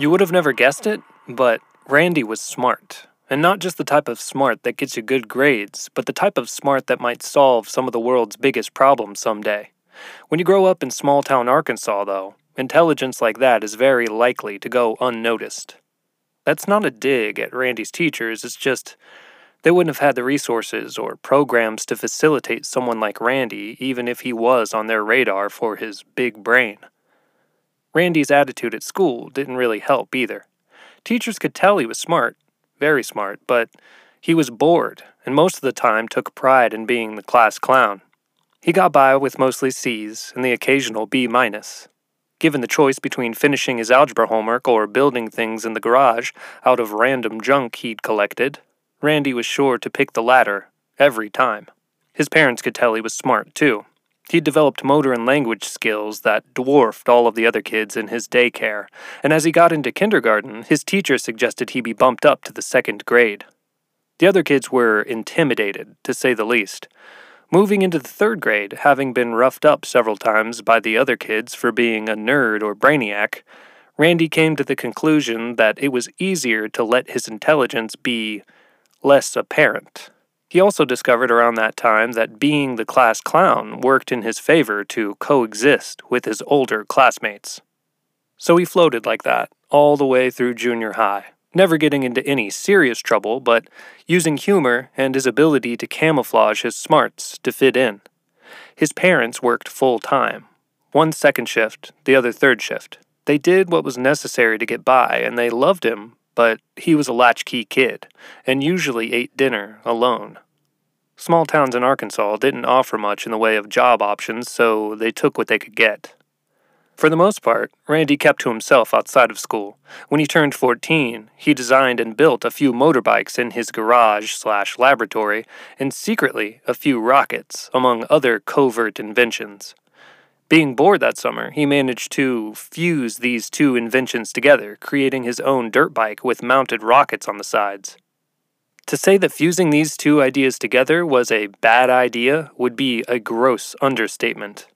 You would have never guessed it, but Randy was smart. And not just the type of smart that gets you good grades, but the type of smart that might solve some of the world's biggest problems someday. When you grow up in small town Arkansas, though, intelligence like that is very likely to go unnoticed. That's not a dig at Randy's teachers, it's just they wouldn't have had the resources or programs to facilitate someone like Randy, even if he was on their radar for his big brain. Randy's attitude at school didn't really help either. Teachers could tell he was smart, very smart, but he was bored and most of the time took pride in being the class clown. He got by with mostly C's and the occasional B minus. Given the choice between finishing his algebra homework or building things in the garage out of random junk he'd collected, Randy was sure to pick the latter every time. His parents could tell he was smart, too. He developed motor and language skills that dwarfed all of the other kids in his daycare, and as he got into kindergarten, his teacher suggested he be bumped up to the second grade. The other kids were intimidated, to say the least. Moving into the third grade, having been roughed up several times by the other kids for being a nerd or brainiac, Randy came to the conclusion that it was easier to let his intelligence be less apparent. He also discovered around that time that being the class clown worked in his favor to coexist with his older classmates. So he floated like that all the way through junior high, never getting into any serious trouble, but using humor and his ability to camouflage his smarts to fit in. His parents worked full time, one second shift, the other third shift. They did what was necessary to get by, and they loved him but he was a latchkey kid and usually ate dinner alone. Small towns in Arkansas didn't offer much in the way of job options, so they took what they could get. For the most part, Randy kept to himself outside of school. When he turned 14, he designed and built a few motorbikes in his garage slash laboratory, and secretly a few rockets, among other covert inventions. Being bored that summer, he managed to fuse these two inventions together, creating his own dirt bike with mounted rockets on the sides. To say that fusing these two ideas together was a bad idea would be a gross understatement.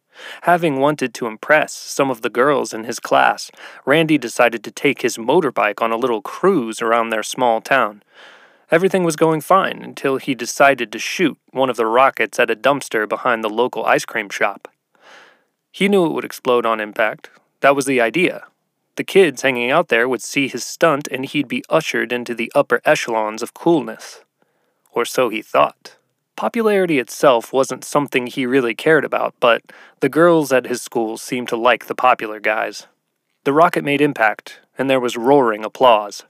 Having wanted to impress some of the girls in his class, Randy decided to take his motorbike on a little cruise around their small town. Everything was going fine until he decided to shoot one of the rockets at a dumpster behind the local ice cream shop. He knew it would explode on impact. That was the idea. The kids hanging out there would see his stunt and he'd be ushered into the upper echelons of coolness. Or so he thought. Popularity itself wasn't something he really cared about, but the girls at his school seemed to like the popular guys. The rocket made impact, and there was roaring applause.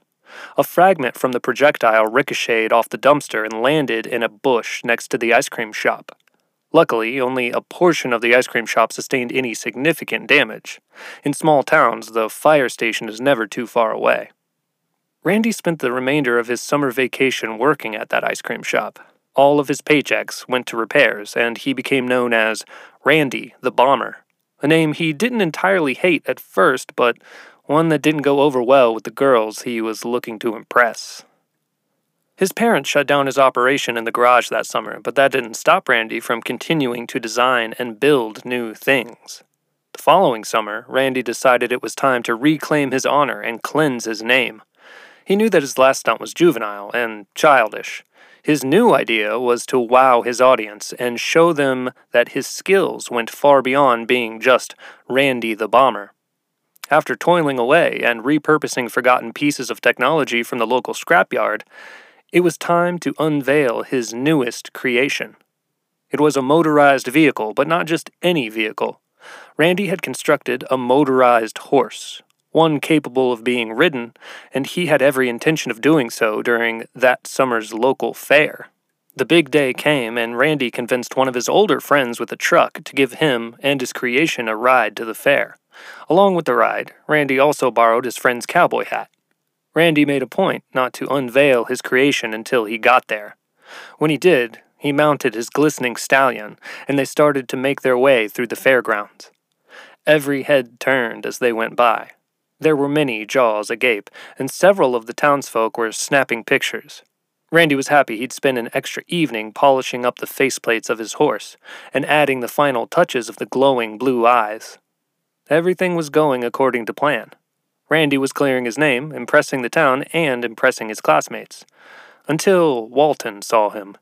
A fragment from the projectile ricocheted off the dumpster and landed in a bush next to the ice cream shop. Luckily, only a portion of the ice cream shop sustained any significant damage. In small towns, the fire station is never too far away. Randy spent the remainder of his summer vacation working at that ice cream shop. All of his paychecks went to repairs, and he became known as Randy the Bomber, a name he didn't entirely hate at first, but one that didn't go over well with the girls he was looking to impress. His parents shut down his operation in the garage that summer, but that didn't stop Randy from continuing to design and build new things. The following summer, Randy decided it was time to reclaim his honor and cleanse his name. He knew that his last stunt was juvenile and childish. His new idea was to wow his audience and show them that his skills went far beyond being just Randy the Bomber. After toiling away and repurposing forgotten pieces of technology from the local scrapyard, it was time to unveil his newest creation. It was a motorized vehicle, but not just any vehicle. Randy had constructed a motorized horse, one capable of being ridden, and he had every intention of doing so during that summer's local fair. The big day came, and Randy convinced one of his older friends with a truck to give him and his creation a ride to the fair. Along with the ride, Randy also borrowed his friend's cowboy hat. Randy made a point not to unveil his creation until he got there. When he did, he mounted his glistening stallion, and they started to make their way through the fairgrounds. Every head turned as they went by. There were many jaws agape, and several of the townsfolk were snapping pictures. Randy was happy he'd spend an extra evening polishing up the faceplates of his horse and adding the final touches of the glowing blue eyes. Everything was going according to plan. Randy was clearing his name, impressing the town, and impressing his classmates. Until Walton saw him.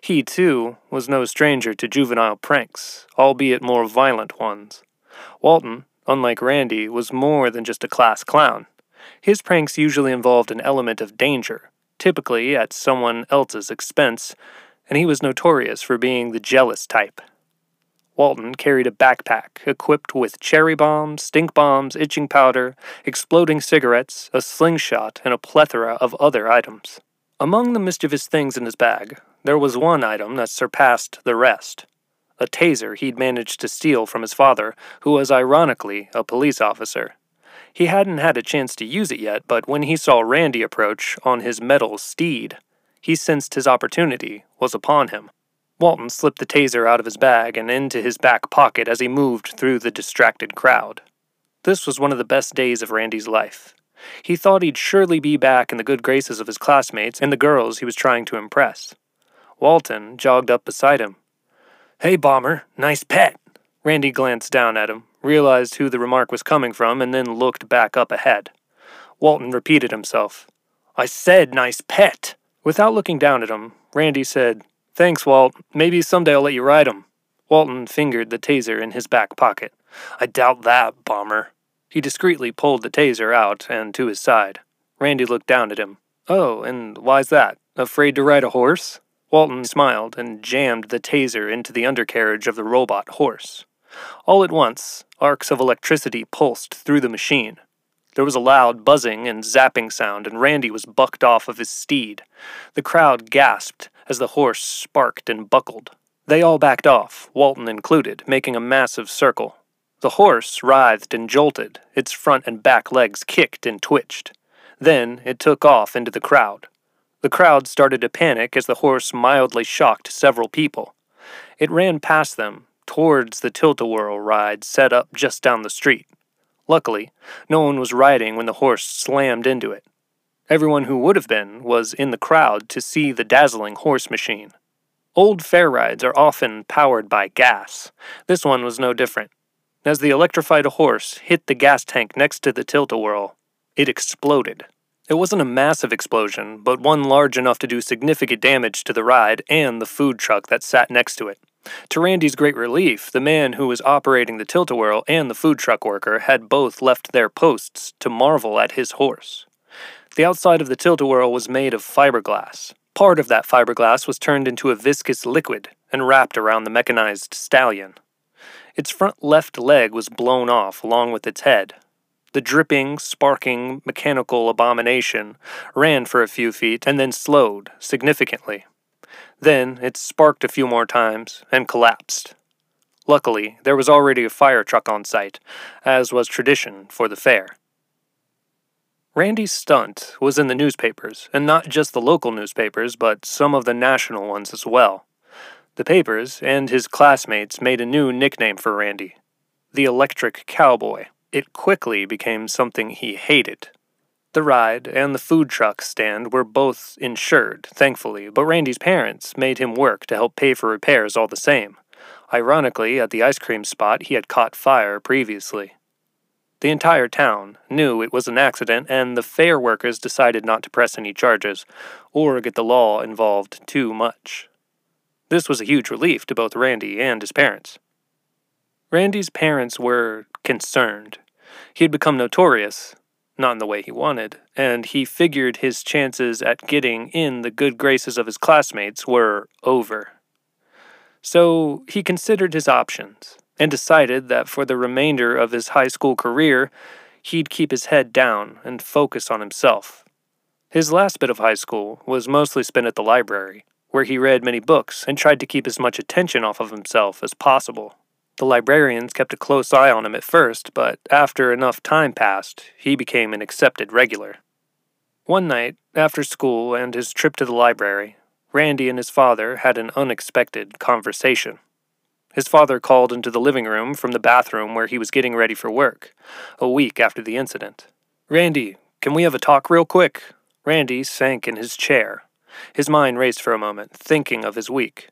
He, too, was no stranger to juvenile pranks, albeit more violent ones. Walton, unlike Randy, was more than just a class clown. His pranks usually involved an element of danger, typically at someone else's expense, and he was notorious for being the jealous type. Walton carried a backpack equipped with cherry bombs, stink bombs, itching powder, exploding cigarettes, a slingshot, and a plethora of other items. Among the mischievous things in his bag, there was one item that surpassed the rest a taser he'd managed to steal from his father, who was ironically a police officer. He hadn't had a chance to use it yet, but when he saw Randy approach on his metal steed, he sensed his opportunity was upon him. Walton slipped the taser out of his bag and into his back pocket as he moved through the distracted crowd. This was one of the best days of Randy's life. He thought he'd surely be back in the good graces of his classmates and the girls he was trying to impress. Walton jogged up beside him. Hey, Bomber, nice pet. Randy glanced down at him, realized who the remark was coming from, and then looked back up ahead. Walton repeated himself. I said nice pet. Without looking down at him, Randy said, Thanks, Walt. Maybe someday I'll let you ride him. Walton fingered the taser in his back pocket. I doubt that, Bomber. He discreetly pulled the taser out and to his side. Randy looked down at him. Oh, and why's that? Afraid to ride a horse? Walton smiled and jammed the taser into the undercarriage of the robot horse. All at once, arcs of electricity pulsed through the machine. There was a loud buzzing and zapping sound, and Randy was bucked off of his steed. The crowd gasped as the horse sparked and buckled. They all backed off, Walton included, making a massive circle. The horse writhed and jolted, its front and back legs kicked and twitched. Then it took off into the crowd. The crowd started to panic as the horse mildly shocked several people. It ran past them, towards the tilt-a-whirl ride set up just down the street. Luckily, no one was riding when the horse slammed into it. Everyone who would have been was in the crowd to see the dazzling horse machine. Old fair rides are often powered by gas. This one was no different. As the electrified horse hit the gas tank next to the tilt-a-whirl, it exploded. It wasn't a massive explosion, but one large enough to do significant damage to the ride and the food truck that sat next to it. To Randy's great relief, the man who was operating the tilt-a-whirl and the food truck worker had both left their posts to marvel at his horse. The outside of the tilt-a-whirl was made of fiberglass. Part of that fiberglass was turned into a viscous liquid and wrapped around the mechanized stallion. Its front left leg was blown off along with its head. The dripping, sparking, mechanical abomination ran for a few feet and then slowed significantly. Then it sparked a few more times and collapsed. Luckily, there was already a fire truck on site, as was tradition for the fair. Randy's stunt was in the newspapers, and not just the local newspapers, but some of the national ones as well. The papers and his classmates made a new nickname for Randy the Electric Cowboy. It quickly became something he hated. The ride and the food truck stand were both insured, thankfully, but Randy's parents made him work to help pay for repairs all the same. Ironically, at the ice cream spot, he had caught fire previously. The entire town knew it was an accident, and the fair workers decided not to press any charges or get the law involved too much. This was a huge relief to both Randy and his parents. Randy's parents were concerned. He had become notorious, not in the way he wanted, and he figured his chances at getting in the good graces of his classmates were over. So he considered his options and decided that for the remainder of his high school career, he'd keep his head down and focus on himself. His last bit of high school was mostly spent at the library, where he read many books and tried to keep as much attention off of himself as possible. The librarians kept a close eye on him at first, but after enough time passed, he became an accepted regular. One night, after school and his trip to the library, Randy and his father had an unexpected conversation. His father called into the living room from the bathroom where he was getting ready for work, a week after the incident. Randy, can we have a talk real quick? Randy sank in his chair. His mind raced for a moment, thinking of his week.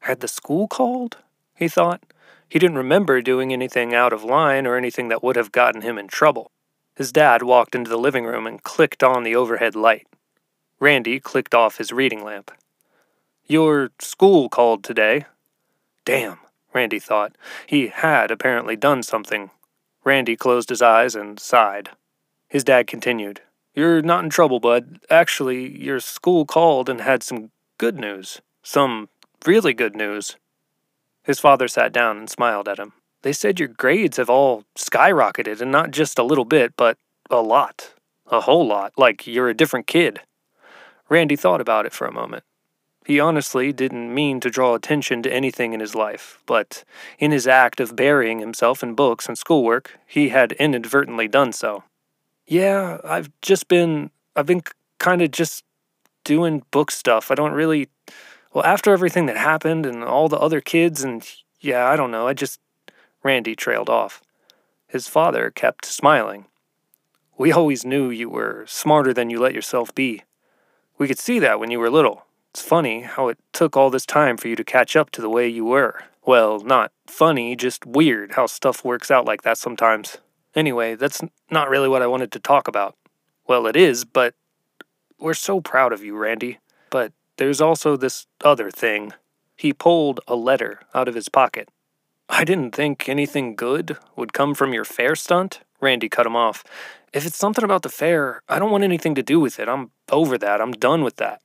Had the school called? He thought. He didn't remember doing anything out of line or anything that would have gotten him in trouble. His dad walked into the living room and clicked on the overhead light. Randy clicked off his reading lamp. Your school called today. Damn, Randy thought. He had apparently done something. Randy closed his eyes and sighed. His dad continued. You're not in trouble, bud. Actually, your school called and had some good news. Some really good news. His father sat down and smiled at him. They said your grades have all skyrocketed, and not just a little bit, but a lot. A whole lot, like you're a different kid. Randy thought about it for a moment. He honestly didn't mean to draw attention to anything in his life, but in his act of burying himself in books and schoolwork, he had inadvertently done so. Yeah, I've just been. I've been kind of just doing book stuff. I don't really. Well, after everything that happened and all the other kids, and yeah, I don't know, I just. Randy trailed off. His father kept smiling. We always knew you were smarter than you let yourself be. We could see that when you were little. It's funny how it took all this time for you to catch up to the way you were. Well, not funny, just weird how stuff works out like that sometimes. Anyway, that's not really what I wanted to talk about. Well, it is, but we're so proud of you, Randy. But there's also this other thing. He pulled a letter out of his pocket. I didn't think anything good would come from your fair stunt. Randy cut him off. If it's something about the fair, I don't want anything to do with it. I'm over that. I'm done with that.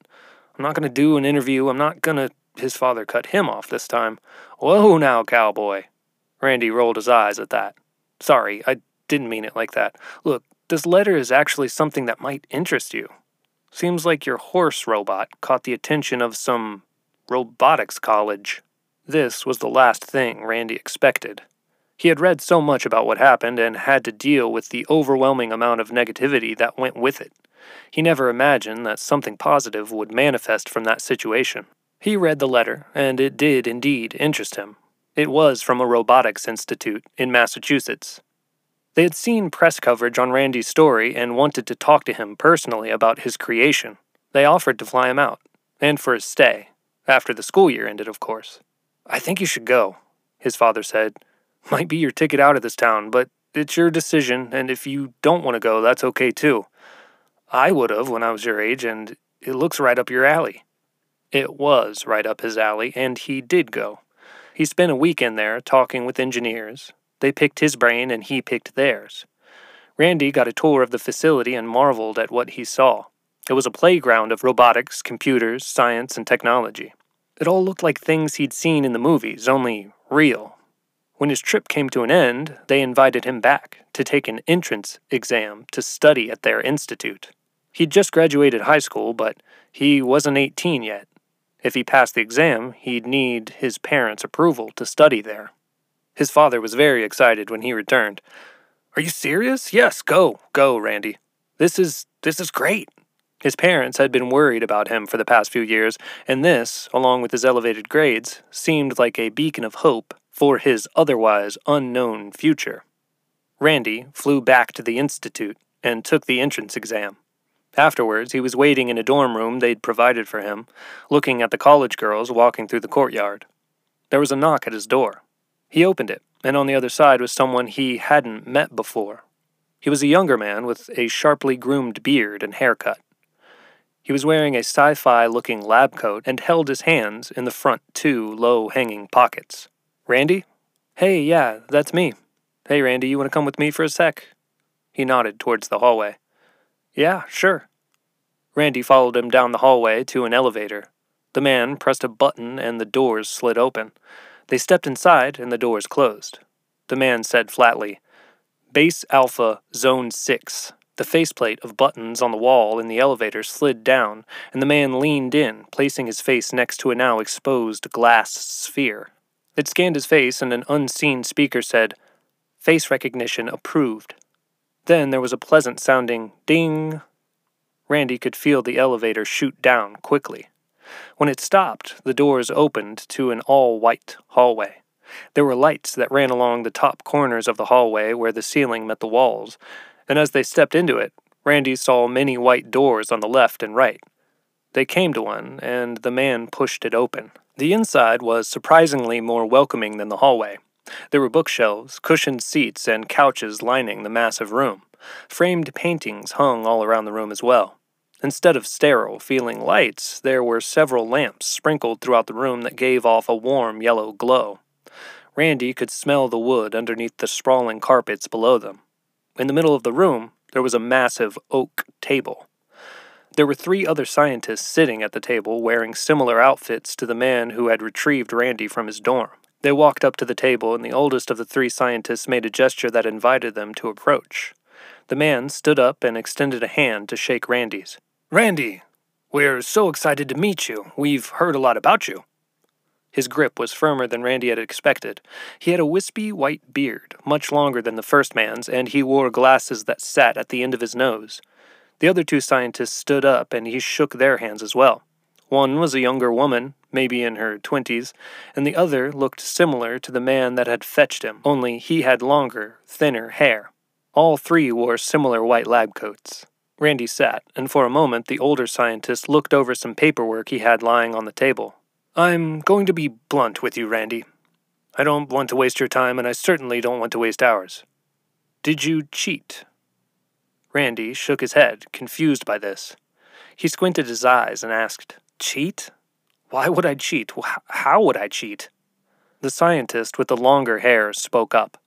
I'm not going to do an interview. I'm not going to. His father cut him off this time. Whoa now, cowboy. Randy rolled his eyes at that. Sorry, I didn't mean it like that. Look, this letter is actually something that might interest you. Seems like your horse robot caught the attention of some robotics college. This was the last thing Randy expected. He had read so much about what happened and had to deal with the overwhelming amount of negativity that went with it. He never imagined that something positive would manifest from that situation. He read the letter, and it did indeed interest him. It was from a robotics institute in Massachusetts. They had seen press coverage on Randy's story and wanted to talk to him personally about his creation. They offered to fly him out, and for his stay, after the school year ended, of course. I think you should go, his father said. Might be your ticket out of this town, but it's your decision, and if you don't want to go, that's okay too. I would have when I was your age, and it looks right up your alley. It was right up his alley, and he did go. He spent a weekend there talking with engineers. They picked his brain, and he picked theirs. Randy got a tour of the facility and marveled at what he saw. It was a playground of robotics, computers, science, and technology. It all looked like things he'd seen in the movies, only real. When his trip came to an end, they invited him back to take an entrance exam to study at their institute. He'd just graduated high school, but he wasn't 18 yet. If he passed the exam, he'd need his parents' approval to study there. His father was very excited when he returned. Are you serious? Yes, go, go, Randy. This is this is great. His parents had been worried about him for the past few years, and this, along with his elevated grades, seemed like a beacon of hope for his otherwise unknown future. Randy flew back to the Institute and took the entrance exam. Afterwards, he was waiting in a dorm room they'd provided for him, looking at the college girls walking through the courtyard. There was a knock at his door. He opened it, and on the other side was someone he hadn't met before. He was a younger man with a sharply groomed beard and haircut. He was wearing a sci fi looking lab coat and held his hands in the front two low hanging pockets. Randy? Hey, yeah, that's me. Hey, Randy, you want to come with me for a sec? He nodded towards the hallway. Yeah, sure. Randy followed him down the hallway to an elevator. The man pressed a button and the doors slid open. They stepped inside and the doors closed. The man said flatly, Base Alpha, Zone 6. The faceplate of buttons on the wall in the elevator slid down, and the man leaned in, placing his face next to a now exposed glass sphere. It scanned his face, and an unseen speaker said, Face recognition approved. Then there was a pleasant sounding ding. Randy could feel the elevator shoot down quickly. When it stopped, the doors opened to an all white hallway. There were lights that ran along the top corners of the hallway where the ceiling met the walls, and as they stepped into it, Randy saw many white doors on the left and right. They came to one, and the man pushed it open. The inside was surprisingly more welcoming than the hallway. There were bookshelves, cushioned seats, and couches lining the massive room. Framed paintings hung all around the room as well. Instead of sterile, feeling lights, there were several lamps sprinkled throughout the room that gave off a warm yellow glow. Randy could smell the wood underneath the sprawling carpets below them. In the middle of the room, there was a massive oak table. There were three other scientists sitting at the table wearing similar outfits to the man who had retrieved Randy from his dorm. They walked up to the table, and the oldest of the three scientists made a gesture that invited them to approach. The man stood up and extended a hand to shake Randy's. Randy, we're so excited to meet you. We've heard a lot about you. His grip was firmer than Randy had expected. He had a wispy white beard, much longer than the first man's, and he wore glasses that sat at the end of his nose. The other two scientists stood up and he shook their hands as well. One was a younger woman, maybe in her twenties, and the other looked similar to the man that had fetched him, only he had longer, thinner hair. All three wore similar white lab coats. Randy sat, and for a moment the older scientist looked over some paperwork he had lying on the table. I'm going to be blunt with you, Randy. I don't want to waste your time, and I certainly don't want to waste ours. Did you cheat? Randy shook his head, confused by this. He squinted his eyes and asked, Cheat? Why would I cheat? How would I cheat? The scientist with the longer hair spoke up.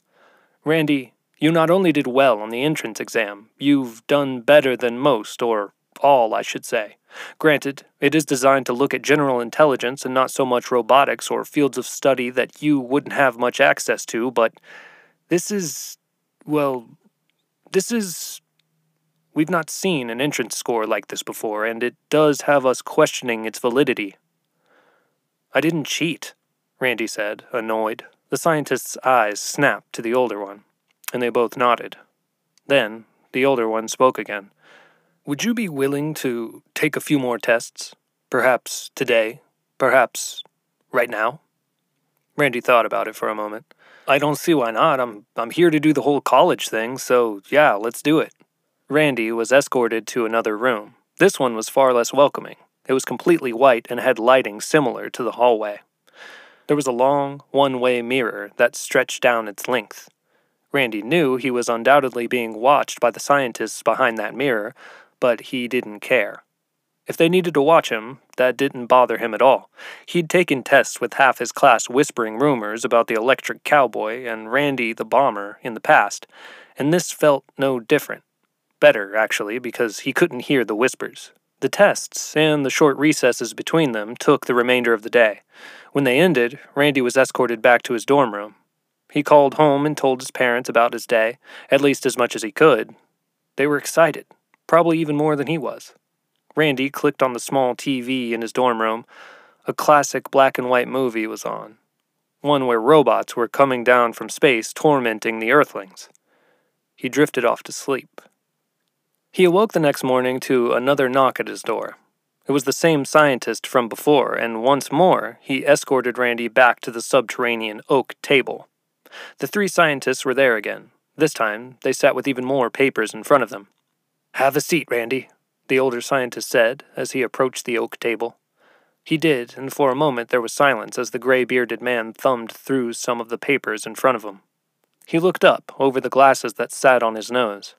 Randy, you not only did well on the entrance exam, you've done better than most, or all, I should say. Granted, it is designed to look at general intelligence and not so much robotics or fields of study that you wouldn't have much access to, but this is, well, this is We've not seen an entrance score like this before, and it does have us questioning its validity. I didn't cheat, Randy said, annoyed. The scientist's eyes snapped to the older one, and they both nodded. Then, the older one spoke again. Would you be willing to take a few more tests? Perhaps today? Perhaps right now? Randy thought about it for a moment. I don't see why not. I'm I'm here to do the whole college thing, so yeah, let's do it. Randy was escorted to another room. This one was far less welcoming. It was completely white and had lighting similar to the hallway. There was a long, one way mirror that stretched down its length. Randy knew he was undoubtedly being watched by the scientists behind that mirror, but he didn't care. If they needed to watch him, that didn't bother him at all. He'd taken tests with half his class whispering rumors about the electric cowboy and Randy the bomber in the past, and this felt no different. Better, actually, because he couldn't hear the whispers. The tests and the short recesses between them took the remainder of the day. When they ended, Randy was escorted back to his dorm room. He called home and told his parents about his day, at least as much as he could. They were excited, probably even more than he was. Randy clicked on the small TV in his dorm room. A classic black and white movie was on, one where robots were coming down from space tormenting the Earthlings. He drifted off to sleep. He awoke the next morning to another knock at his door. It was the same scientist from before, and once more he escorted Randy back to the subterranean oak table. The three scientists were there again. This time, they sat with even more papers in front of them. Have a seat, Randy, the older scientist said as he approached the oak table. He did, and for a moment there was silence as the gray bearded man thumbed through some of the papers in front of him. He looked up over the glasses that sat on his nose.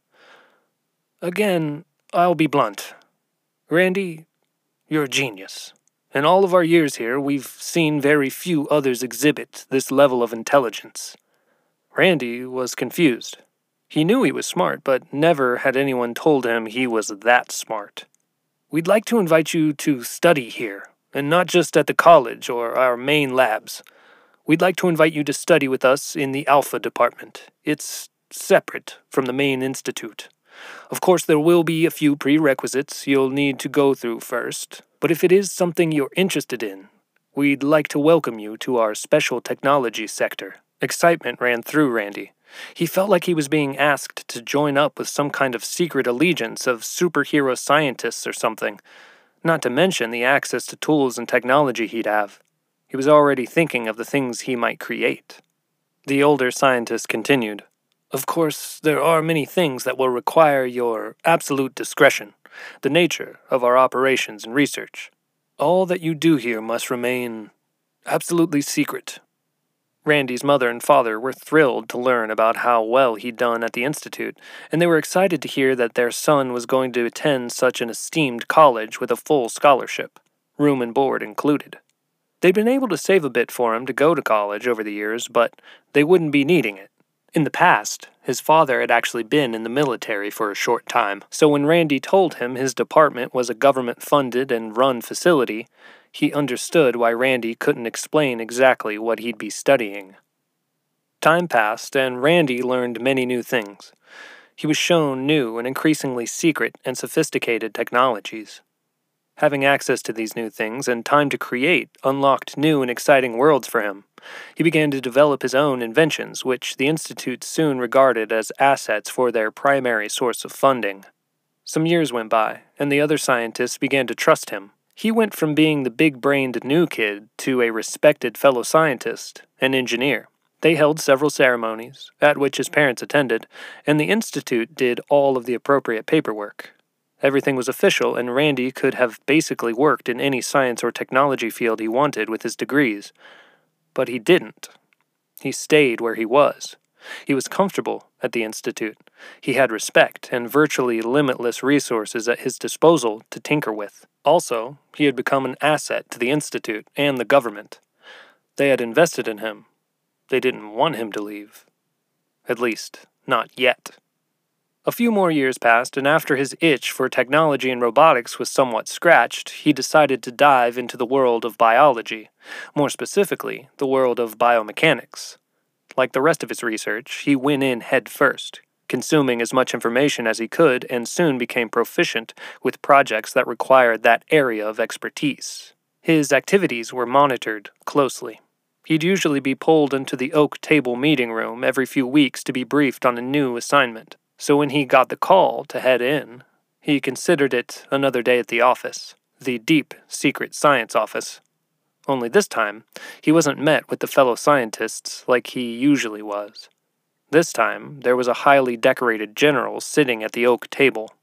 Again, I'll be blunt. Randy, you're a genius. In all of our years here, we've seen very few others exhibit this level of intelligence. Randy was confused. He knew he was smart, but never had anyone told him he was that smart. We'd like to invite you to study here, and not just at the college or our main labs. We'd like to invite you to study with us in the Alpha department. It's separate from the main institute. Of course, there will be a few prerequisites you'll need to go through first, but if it is something you're interested in, we'd like to welcome you to our special technology sector. Excitement ran through Randy. He felt like he was being asked to join up with some kind of secret allegiance of superhero scientists or something, not to mention the access to tools and technology he'd have. He was already thinking of the things he might create. The older scientist continued. Of course, there are many things that will require your absolute discretion, the nature of our operations and research. All that you do here must remain absolutely secret. Randy's mother and father were thrilled to learn about how well he'd done at the Institute, and they were excited to hear that their son was going to attend such an esteemed college with a full scholarship, room and board included. They'd been able to save a bit for him to go to college over the years, but they wouldn't be needing it. In the past, his father had actually been in the military for a short time, so when Randy told him his department was a government funded and run facility, he understood why Randy couldn't explain exactly what he'd be studying. Time passed, and Randy learned many new things. He was shown new and increasingly secret and sophisticated technologies. Having access to these new things and time to create unlocked new and exciting worlds for him. He began to develop his own inventions, which the Institute soon regarded as assets for their primary source of funding. Some years went by, and the other scientists began to trust him, he went from being the big brained new kid to a respected fellow scientist, an engineer. They held several ceremonies, at which his parents attended, and the Institute did all of the appropriate paperwork. Everything was official, and Randy could have basically worked in any science or technology field he wanted with his degrees. But he didn't. He stayed where he was. He was comfortable at the Institute. He had respect and virtually limitless resources at his disposal to tinker with. Also, he had become an asset to the Institute and the government. They had invested in him. They didn't want him to leave. At least, not yet. A few more years passed, and after his itch for technology and robotics was somewhat scratched, he decided to dive into the world of biology, more specifically, the world of biomechanics. Like the rest of his research, he went in head first, consuming as much information as he could, and soon became proficient with projects that required that area of expertise. His activities were monitored closely. He'd usually be pulled into the oak table meeting room every few weeks to be briefed on a new assignment. So when he got the call to head in, he considered it another day at the office, the deep secret science office, only this time, he wasn't met with the fellow scientists like he usually was. This time, there was a highly decorated general sitting at the oak table.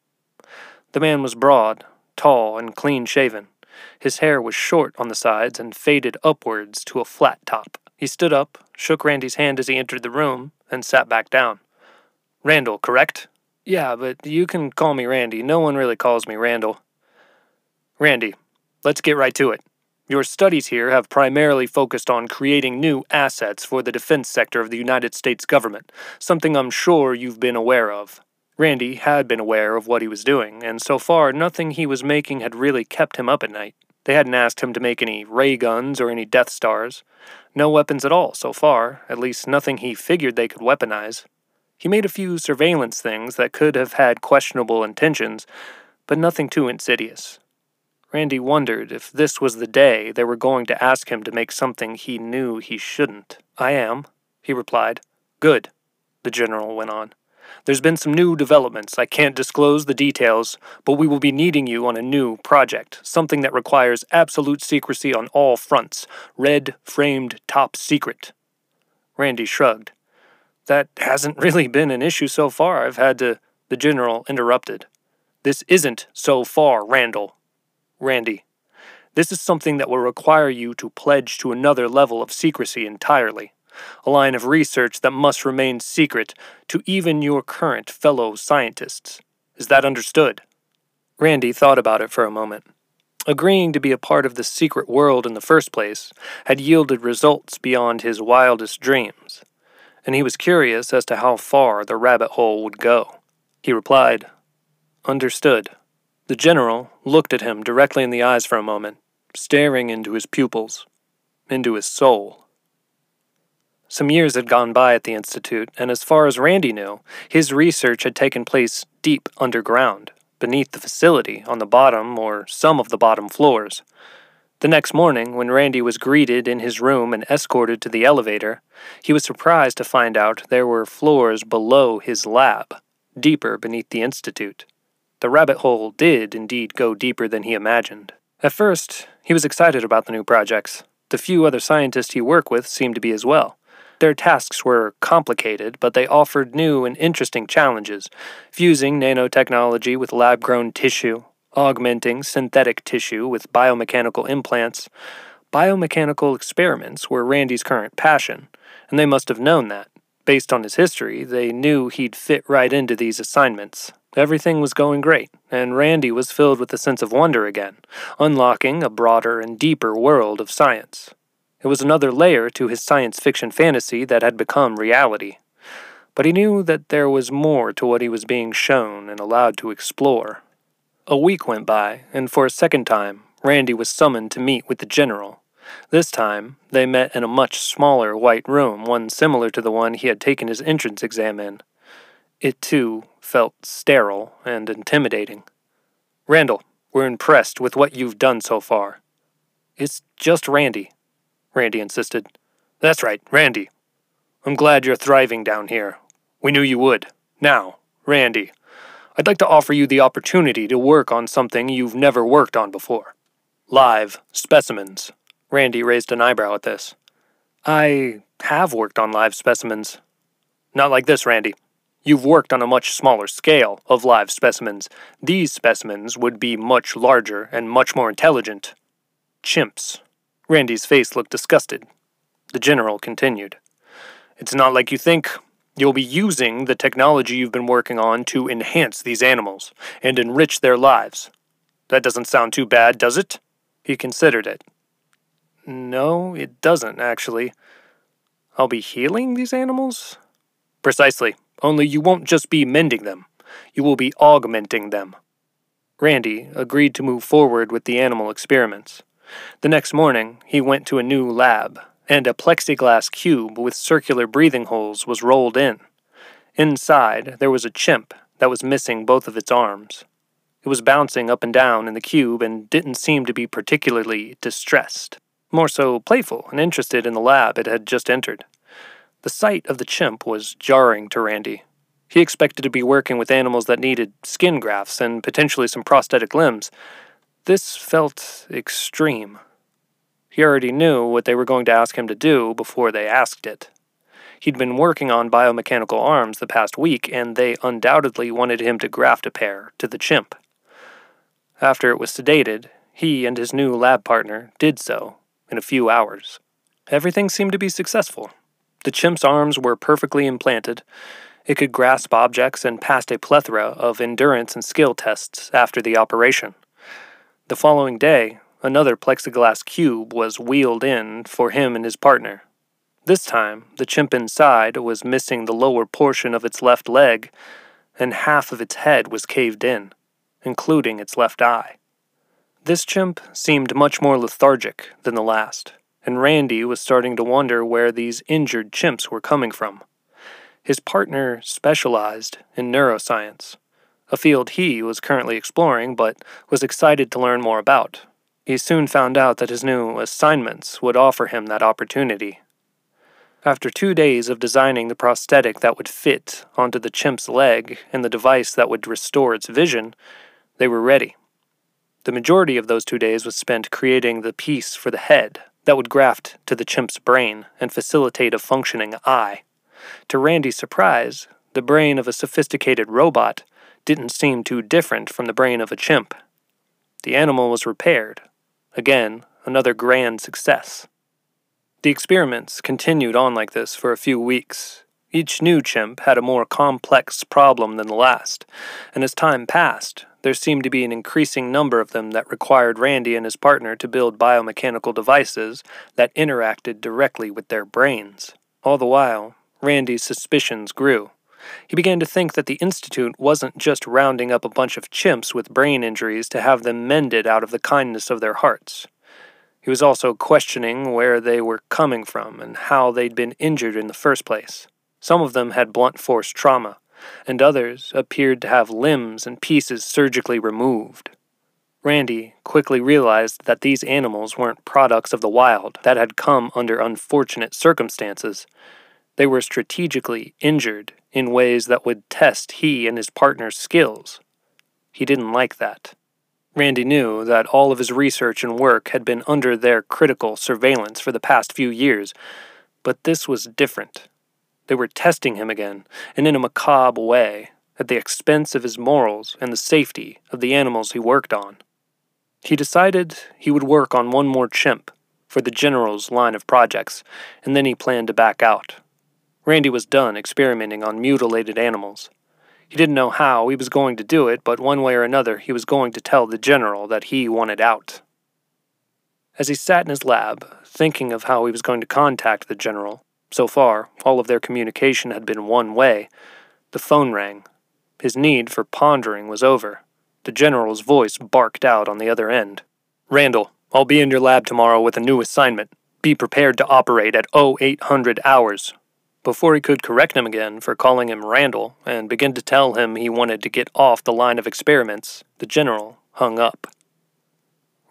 The man was broad, tall, and clean shaven. His hair was short on the sides and faded upwards to a flat top. He stood up, shook Randy's hand as he entered the room, and sat back down. Randall, correct? Yeah, but you can call me Randy. No one really calls me Randall. Randy, let's get right to it. Your studies here have primarily focused on creating new assets for the defense sector of the United States government, something I'm sure you've been aware of. Randy had been aware of what he was doing, and so far nothing he was making had really kept him up at night. They hadn't asked him to make any ray guns or any Death Stars. No weapons at all, so far, at least nothing he figured they could weaponize. He made a few surveillance things that could have had questionable intentions, but nothing too insidious. Randy wondered if this was the day they were going to ask him to make something he knew he shouldn't. I am, he replied. Good, the general went on. There's been some new developments. I can't disclose the details, but we will be needing you on a new project, something that requires absolute secrecy on all fronts. Red framed top secret. Randy shrugged. That hasn't really been an issue so far. I've had to. The general interrupted. This isn't so far, Randall, Randy, this is something that will require you to pledge to another level of secrecy entirely, a line of research that must remain secret to even your current fellow scientists. Is that understood? Randy thought about it for a moment. Agreeing to be a part of the secret world in the first place had yielded results beyond his wildest dreams, and he was curious as to how far the rabbit hole would go. He replied, Understood. The general looked at him directly in the eyes for a moment, staring into his pupils, into his soul. Some years had gone by at the Institute, and as far as Randy knew, his research had taken place deep underground, beneath the facility, on the bottom or some of the bottom floors. The next morning, when Randy was greeted in his room and escorted to the elevator, he was surprised to find out there were floors below his lab, deeper beneath the Institute. The rabbit hole did indeed go deeper than he imagined. At first, he was excited about the new projects. The few other scientists he worked with seemed to be as well. Their tasks were complicated, but they offered new and interesting challenges, fusing nanotechnology with lab grown tissue, augmenting synthetic tissue with biomechanical implants, Biomechanical experiments were Randy's current passion, and they must have known that. Based on his history, they knew he'd fit right into these assignments. Everything was going great, and Randy was filled with a sense of wonder again, unlocking a broader and deeper world of science. It was another layer to his science fiction fantasy that had become reality. But he knew that there was more to what he was being shown and allowed to explore. A week went by, and for a second time, Randy was summoned to meet with the general. This time, they met in a much smaller white room, one similar to the one he had taken his entrance exam in. It, too, felt sterile and intimidating. Randall, we're impressed with what you've done so far. It's just Randy, Randy insisted. That's right, Randy. I'm glad you're thriving down here. We knew you would. Now, Randy, I'd like to offer you the opportunity to work on something you've never worked on before. Live specimens. Randy raised an eyebrow at this. I have worked on live specimens. Not like this, Randy. You've worked on a much smaller scale of live specimens. These specimens would be much larger and much more intelligent. Chimps. Randy's face looked disgusted. The general continued. It's not like you think. You'll be using the technology you've been working on to enhance these animals and enrich their lives. That doesn't sound too bad, does it? He considered it. No, it doesn't, actually. I'll be healing these animals? Precisely. Only you won't just be mending them, you will be augmenting them. Randy agreed to move forward with the animal experiments. The next morning, he went to a new lab, and a plexiglass cube with circular breathing holes was rolled in. Inside, there was a chimp that was missing both of its arms. It was bouncing up and down in the cube and didn't seem to be particularly distressed, more so playful and interested in the lab it had just entered. The sight of the chimp was jarring to Randy. He expected to be working with animals that needed skin grafts and potentially some prosthetic limbs. This felt extreme. He already knew what they were going to ask him to do before they asked it. He'd been working on biomechanical arms the past week, and they undoubtedly wanted him to graft a pair to the chimp. After it was sedated, he and his new lab partner did so in a few hours. Everything seemed to be successful. The chimp's arms were perfectly implanted. It could grasp objects and passed a plethora of endurance and skill tests after the operation. The following day, another plexiglass cube was wheeled in for him and his partner. This time, the chimp inside was missing the lower portion of its left leg, and half of its head was caved in, including its left eye. This chimp seemed much more lethargic than the last and Randy was starting to wonder where these injured chimps were coming from. His partner specialized in neuroscience, a field he was currently exploring but was excited to learn more about. He soon found out that his new assignments would offer him that opportunity. After two days of designing the prosthetic that would fit onto the chimp's leg and the device that would restore its vision, they were ready. The majority of those two days was spent creating the piece for the head that would graft to the chimp's brain and facilitate a functioning eye. To Randy's surprise, the brain of a sophisticated robot didn't seem too different from the brain of a chimp. The animal was repaired. Again, another grand success. The experiments continued on like this for a few weeks. Each new chimp had a more complex problem than the last, and as time passed, there seemed to be an increasing number of them that required Randy and his partner to build biomechanical devices that interacted directly with their brains. All the while, Randy's suspicions grew. He began to think that the Institute wasn't just rounding up a bunch of chimps with brain injuries to have them mended out of the kindness of their hearts. He was also questioning where they were coming from and how they'd been injured in the first place. Some of them had blunt force trauma, and others appeared to have limbs and pieces surgically removed. Randy quickly realized that these animals weren't products of the wild that had come under unfortunate circumstances. They were strategically injured in ways that would test he and his partner's skills. He didn't like that. Randy knew that all of his research and work had been under their critical surveillance for the past few years, but this was different. They were testing him again, and in a macabre way, at the expense of his morals and the safety of the animals he worked on. He decided he would work on one more chimp, for the general's line of projects, and then he planned to back out. Randy was done experimenting on mutilated animals. He didn't know how he was going to do it, but one way or another he was going to tell the general that he wanted out. As he sat in his lab, thinking of how he was going to contact the general, so far all of their communication had been one way, the phone rang. His need for pondering was over. The general's voice barked out on the other end. Randall, I'll be in your lab tomorrow with a new assignment. Be prepared to operate at 0800 hours. Before he could correct him again for calling him Randall and begin to tell him he wanted to get off the line of experiments, the general hung up.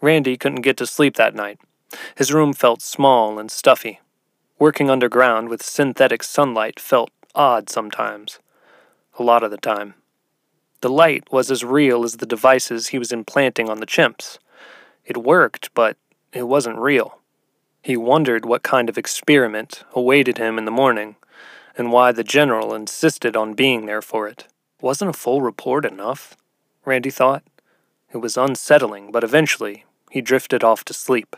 Randy couldn't get to sleep that night. His room felt small and stuffy. Working underground with synthetic sunlight felt odd sometimes. A lot of the time. The light was as real as the devices he was implanting on the chimps. It worked, but it wasn't real. He wondered what kind of experiment awaited him in the morning, and why the general insisted on being there for it. Wasn't a full report enough? Randy thought. It was unsettling, but eventually he drifted off to sleep.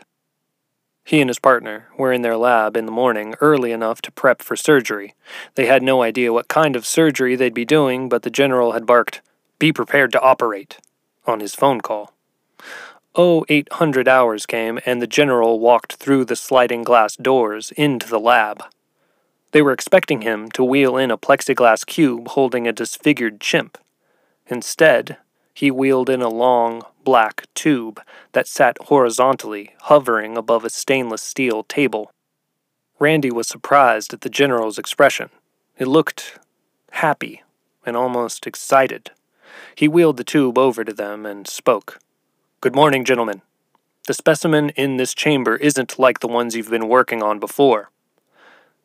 He and his partner were in their lab in the morning early enough to prep for surgery. They had no idea what kind of surgery they'd be doing, but the general had barked, Be prepared to operate, on his phone call. Oh, eight hundred hours came, and the general walked through the sliding glass doors into the lab. They were expecting him to wheel in a plexiglass cube holding a disfigured chimp. Instead, he wheeled in a long, black tube that sat horizontally, hovering above a stainless steel table. Randy was surprised at the general's expression. It looked happy and almost excited. He wheeled the tube over to them and spoke. Good morning, gentlemen. The specimen in this chamber isn't like the ones you've been working on before.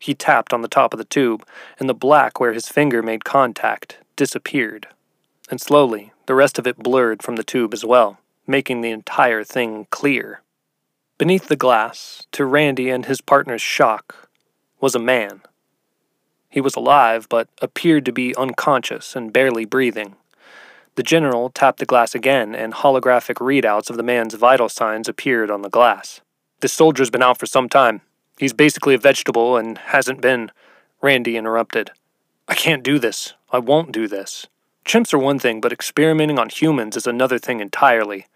He tapped on the top of the tube, and the black where his finger made contact disappeared. And slowly, the rest of it blurred from the tube as well, making the entire thing clear. Beneath the glass, to Randy and his partner's shock, was a man. He was alive, but appeared to be unconscious and barely breathing. The general tapped the glass again, and holographic readouts of the man's vital signs appeared on the glass. This soldier's been out for some time. He's basically a vegetable and hasn't been. Randy interrupted. I can't do this. I won't do this. Chimps are one thing, but experimenting on humans is another thing entirely.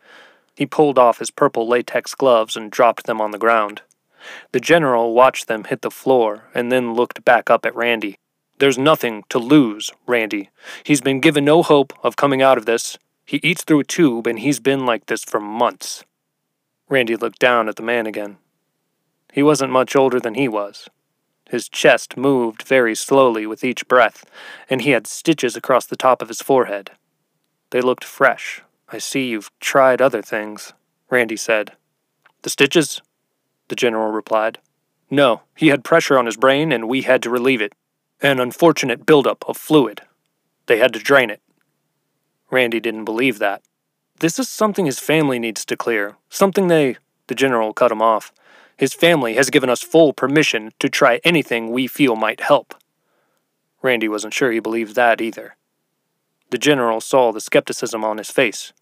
He pulled off his purple latex gloves and dropped them on the ground. The general watched them hit the floor and then looked back up at Randy. There's nothing to lose, Randy. He's been given no hope of coming out of this. He eats through a tube, and he's been like this for months. Randy looked down at the man again. He wasn't much older than he was. His chest moved very slowly with each breath, and he had stitches across the top of his forehead. They looked fresh. I see you've tried other things, Randy said. The stitches? The general replied. No, he had pressure on his brain, and we had to relieve it. An unfortunate buildup of fluid. They had to drain it. Randy didn't believe that. This is something his family needs to clear. Something they. The general cut him off. His family has given us full permission to try anything we feel might help. Randy wasn't sure he believed that either. The general saw the skepticism on his face.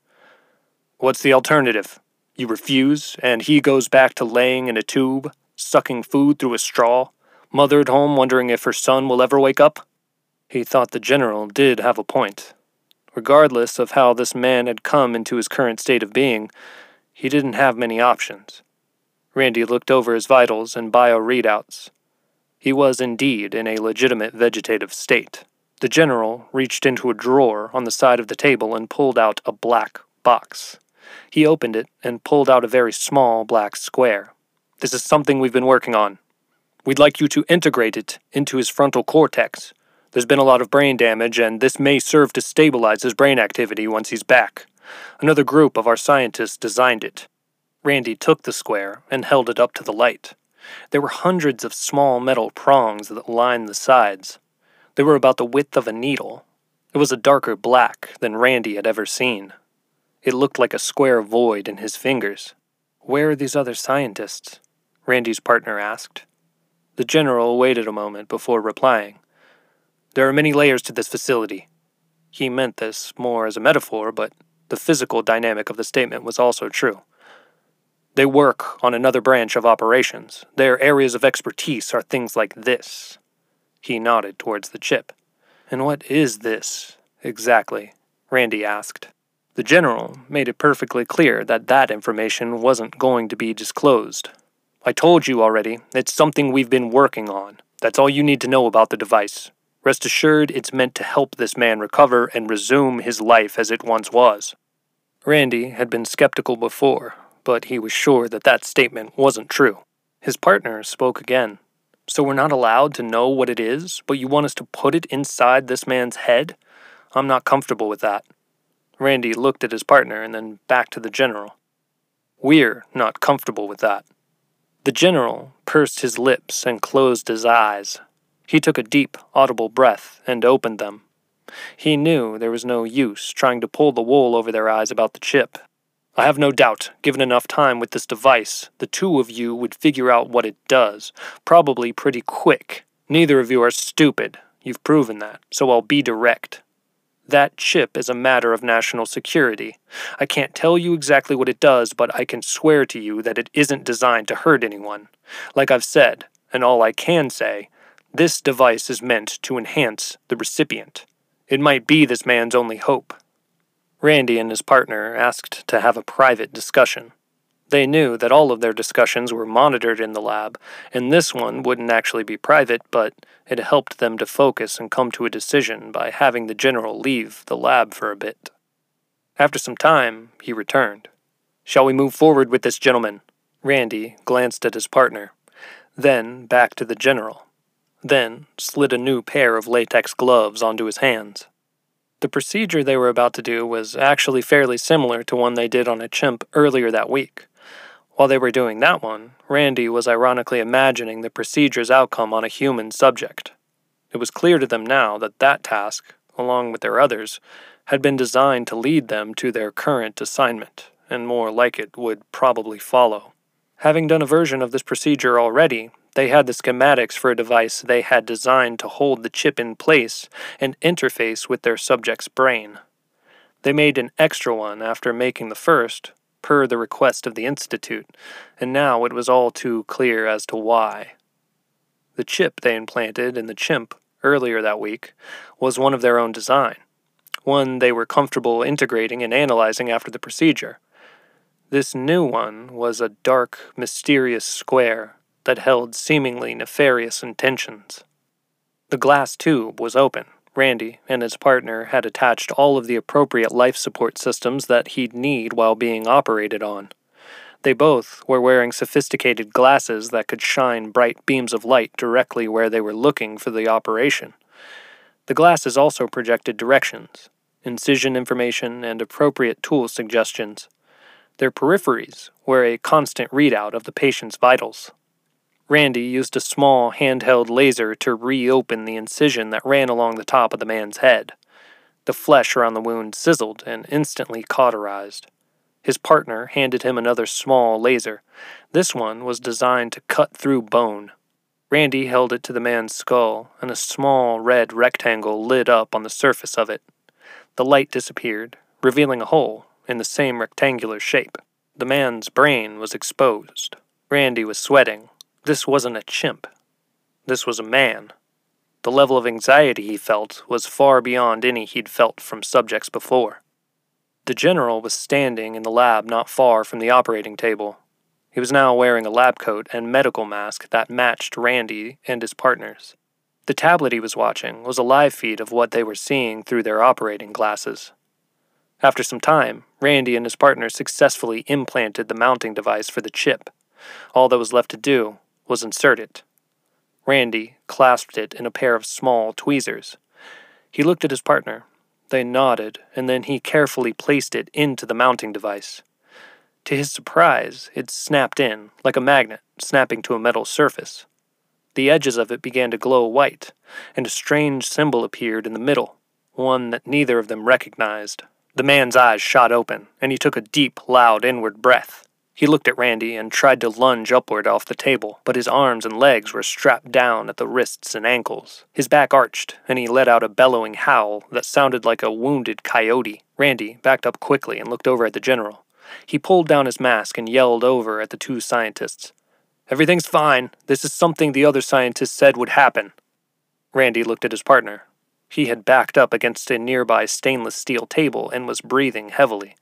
What's the alternative? You refuse, and he goes back to laying in a tube, sucking food through a straw, mother at home wondering if her son will ever wake up? He thought the general did have a point. Regardless of how this man had come into his current state of being, he didn't have many options. Randy looked over his vitals and bio readouts. He was indeed in a legitimate vegetative state. The general reached into a drawer on the side of the table and pulled out a black box. He opened it and pulled out a very small black square. This is something we've been working on. We'd like you to integrate it into his frontal cortex. There's been a lot of brain damage, and this may serve to stabilize his brain activity once he's back. Another group of our scientists designed it. Randy took the square and held it up to the light. There were hundreds of small metal prongs that lined the sides. They were about the width of a needle. It was a darker black than Randy had ever seen. It looked like a square void in his fingers. Where are these other scientists? Randy's partner asked. The general waited a moment before replying. There are many layers to this facility. He meant this more as a metaphor, but the physical dynamic of the statement was also true. They work on another branch of operations. Their areas of expertise are things like this. He nodded towards the chip. And what is this, exactly? Randy asked. The general made it perfectly clear that that information wasn't going to be disclosed. I told you already, it's something we've been working on. That's all you need to know about the device. Rest assured, it's meant to help this man recover and resume his life as it once was. Randy had been skeptical before, but he was sure that that statement wasn't true. His partner spoke again. So we're not allowed to know what it is, but you want us to put it inside this man's head? I'm not comfortable with that. Randy looked at his partner and then back to the general. We're not comfortable with that. The general pursed his lips and closed his eyes. He took a deep, audible breath and opened them. He knew there was no use trying to pull the wool over their eyes about the chip. I have no doubt, given enough time with this device, the two of you would figure out what it does, probably pretty quick. Neither of you are stupid. You've proven that, so I'll be direct. That chip is a matter of national security. I can't tell you exactly what it does, but I can swear to you that it isn't designed to hurt anyone. Like I've said, and all I can say, this device is meant to enhance the recipient. It might be this man's only hope. Randy and his partner asked to have a private discussion. They knew that all of their discussions were monitored in the lab, and this one wouldn't actually be private, but it helped them to focus and come to a decision by having the general leave the lab for a bit. After some time, he returned. Shall we move forward with this, gentleman? Randy glanced at his partner, then back to the general, then slid a new pair of latex gloves onto his hands. The procedure they were about to do was actually fairly similar to one they did on a chimp earlier that week. While they were doing that one, Randy was ironically imagining the procedure's outcome on a human subject. It was clear to them now that that task, along with their others, had been designed to lead them to their current assignment, and more like it would probably follow. Having done a version of this procedure already, they had the schematics for a device they had designed to hold the chip in place and interface with their subject's brain. They made an extra one after making the first, per the request of the Institute, and now it was all too clear as to why. The chip they implanted in the chimp earlier that week was one of their own design, one they were comfortable integrating and analyzing after the procedure. This new one was a dark, mysterious square that held seemingly nefarious intentions. The glass tube was open, Randy and his partner had attached all of the appropriate life support systems that he'd need while being operated on. They both were wearing sophisticated glasses that could shine bright beams of light directly where they were looking for the operation. The glasses also projected directions, incision information, and appropriate tool suggestions. Their peripheries were a constant readout of the patient's vitals. Randy used a small handheld laser to reopen the incision that ran along the top of the man's head. The flesh around the wound sizzled and instantly cauterized. His partner handed him another small laser. This one was designed to cut through bone. Randy held it to the man's skull, and a small red rectangle lit up on the surface of it. The light disappeared, revealing a hole in the same rectangular shape. The man's brain was exposed. Randy was sweating, this wasn't a chimp. This was a man. The level of anxiety he felt was far beyond any he'd felt from subjects before. The general was standing in the lab not far from the operating table. He was now wearing a lab coat and medical mask that matched Randy and his partners. The tablet he was watching was a live feed of what they were seeing through their operating glasses. After some time, Randy and his partner successfully implanted the mounting device for the chip. All that was left to do was inserted. Randy clasped it in a pair of small tweezers. He looked at his partner. They nodded, and then he carefully placed it into the mounting device. To his surprise, it snapped in, like a magnet snapping to a metal surface. The edges of it began to glow white, and a strange symbol appeared in the middle, one that neither of them recognized. The man's eyes shot open, and he took a deep, loud inward breath. He looked at Randy and tried to lunge upward off the table, but his arms and legs were strapped down at the wrists and ankles. His back arched, and he let out a bellowing howl that sounded like a wounded coyote. Randy backed up quickly and looked over at the general. He pulled down his mask and yelled over at the two scientists. Everything's fine. This is something the other scientists said would happen. Randy looked at his partner. He had backed up against a nearby stainless steel table and was breathing heavily.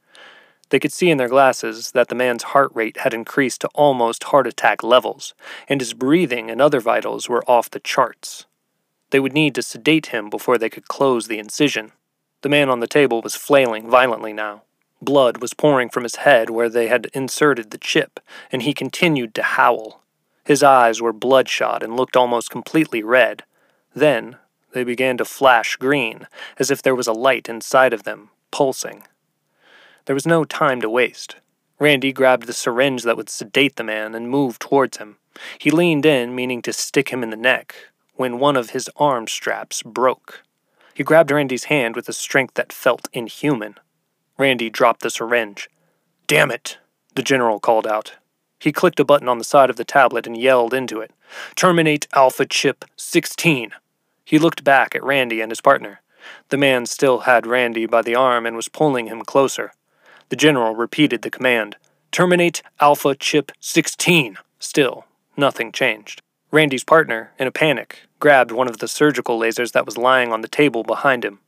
They could see in their glasses that the man's heart rate had increased to almost heart attack levels, and his breathing and other vitals were off the charts. They would need to sedate him before they could close the incision. The man on the table was flailing violently now. Blood was pouring from his head where they had inserted the chip, and he continued to howl. His eyes were bloodshot and looked almost completely red. Then they began to flash green, as if there was a light inside of them, pulsing. There was no time to waste. Randy grabbed the syringe that would sedate the man and moved towards him. He leaned in, meaning to stick him in the neck, when one of his arm straps broke. He grabbed Randy's hand with a strength that felt inhuman. Randy dropped the syringe. Damn it, the general called out. He clicked a button on the side of the tablet and yelled into it Terminate Alpha Chip 16. He looked back at Randy and his partner. The man still had Randy by the arm and was pulling him closer. The general repeated the command Terminate Alpha Chip 16. Still, nothing changed. Randy's partner, in a panic, grabbed one of the surgical lasers that was lying on the table behind him.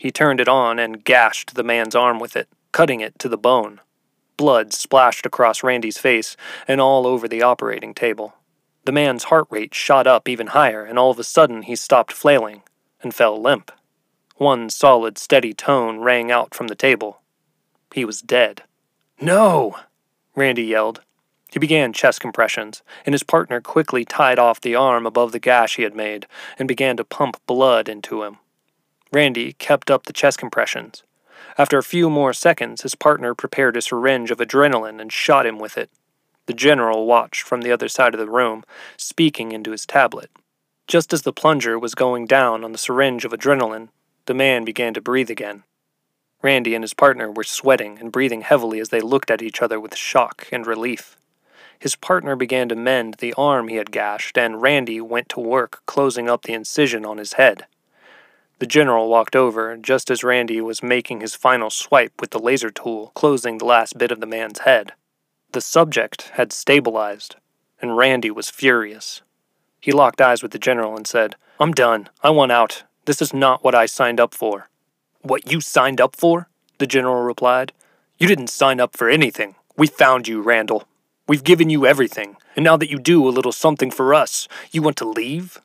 He turned it on and gashed the man's arm with it, cutting it to the bone. Blood splashed across Randy's face and all over the operating table. The man's heart rate shot up even higher, and all of a sudden he stopped flailing and fell limp. One solid, steady tone rang out from the table. He was dead. No! Randy yelled. He began chest compressions, and his partner quickly tied off the arm above the gash he had made and began to pump blood into him. Randy kept up the chest compressions. After a few more seconds, his partner prepared a syringe of adrenaline and shot him with it. The general watched from the other side of the room, speaking into his tablet. Just as the plunger was going down on the syringe of adrenaline, the man began to breathe again. Randy and his partner were sweating and breathing heavily as they looked at each other with shock and relief. His partner began to mend the arm he had gashed, and Randy went to work closing up the incision on his head. The general walked over just as Randy was making his final swipe with the laser tool, closing the last bit of the man's head. The subject had stabilized, and Randy was furious. He locked eyes with the general and said, I'm done. I want out. This is not what I signed up for. What you signed up for? The general replied. You didn't sign up for anything. We found you, Randall. We've given you everything, and now that you do a little something for us, you want to leave?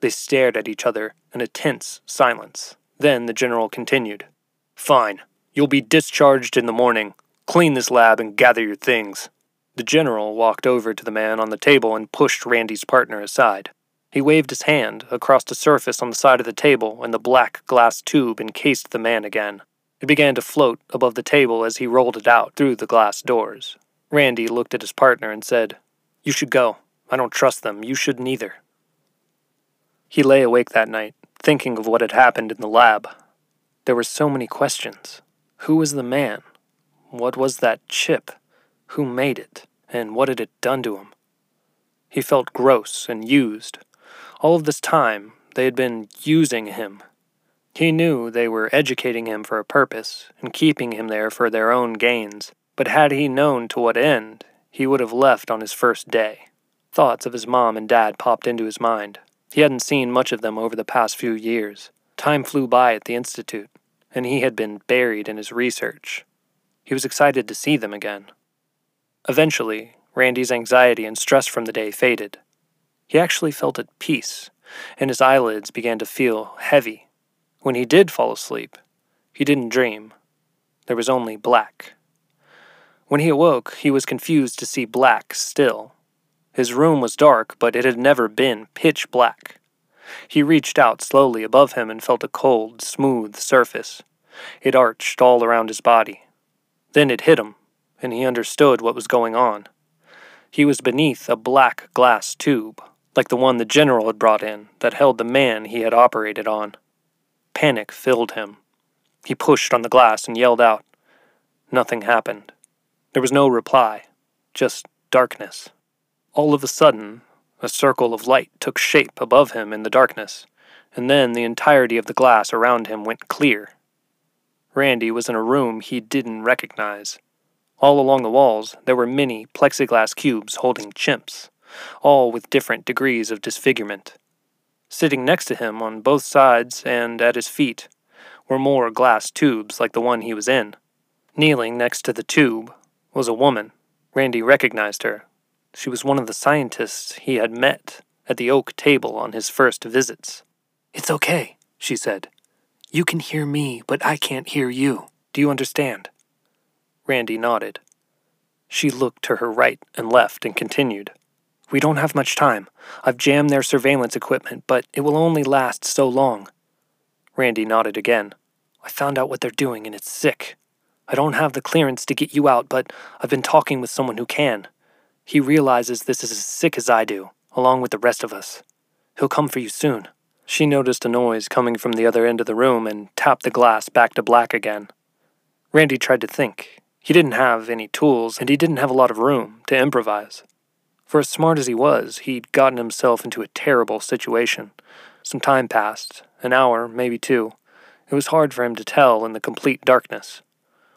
They stared at each other in a tense silence. Then the general continued. Fine. You'll be discharged in the morning. Clean this lab and gather your things. The general walked over to the man on the table and pushed Randy's partner aside. He waved his hand across the surface on the side of the table, and the black glass tube encased the man again. It began to float above the table as he rolled it out through the glass doors. Randy looked at his partner and said, You should go. I don't trust them. You shouldn't either. He lay awake that night, thinking of what had happened in the lab. There were so many questions. Who was the man? What was that chip? Who made it? And what had it done to him? He felt gross and used, all of this time, they had been using him. He knew they were educating him for a purpose and keeping him there for their own gains, but had he known to what end, he would have left on his first day. Thoughts of his mom and dad popped into his mind. He hadn't seen much of them over the past few years. Time flew by at the Institute, and he had been buried in his research. He was excited to see them again. Eventually, Randy's anxiety and stress from the day faded. He actually felt at peace, and his eyelids began to feel heavy. When he did fall asleep, he didn't dream. There was only black. When he awoke, he was confused to see black still. His room was dark, but it had never been pitch black. He reached out slowly above him and felt a cold, smooth surface. It arched all around his body. Then it hit him, and he understood what was going on. He was beneath a black glass tube, like the one the general had brought in that held the man he had operated on. Panic filled him. He pushed on the glass and yelled out. Nothing happened. There was no reply, just darkness. All of a sudden, a circle of light took shape above him in the darkness, and then the entirety of the glass around him went clear. Randy was in a room he didn't recognize. All along the walls, there were many plexiglass cubes holding chimps, all with different degrees of disfigurement. Sitting next to him on both sides and at his feet were more glass tubes like the one he was in. Kneeling next to the tube was a woman. Randy recognized her. She was one of the scientists he had met at the oak table on his first visits. It's okay, she said. You can hear me, but I can't hear you. Do you understand? Randy nodded. She looked to her right and left and continued. We don't have much time. I've jammed their surveillance equipment, but it will only last so long. Randy nodded again. I found out what they're doing, and it's sick. I don't have the clearance to get you out, but I've been talking with someone who can. He realizes this is as sick as I do, along with the rest of us. He'll come for you soon. She noticed a noise coming from the other end of the room and tapped the glass back to black again. Randy tried to think. He didn't have any tools, and he didn't have a lot of room to improvise. For as smart as he was, he'd gotten himself into a terrible situation. Some time passed, an hour, maybe two. It was hard for him to tell in the complete darkness.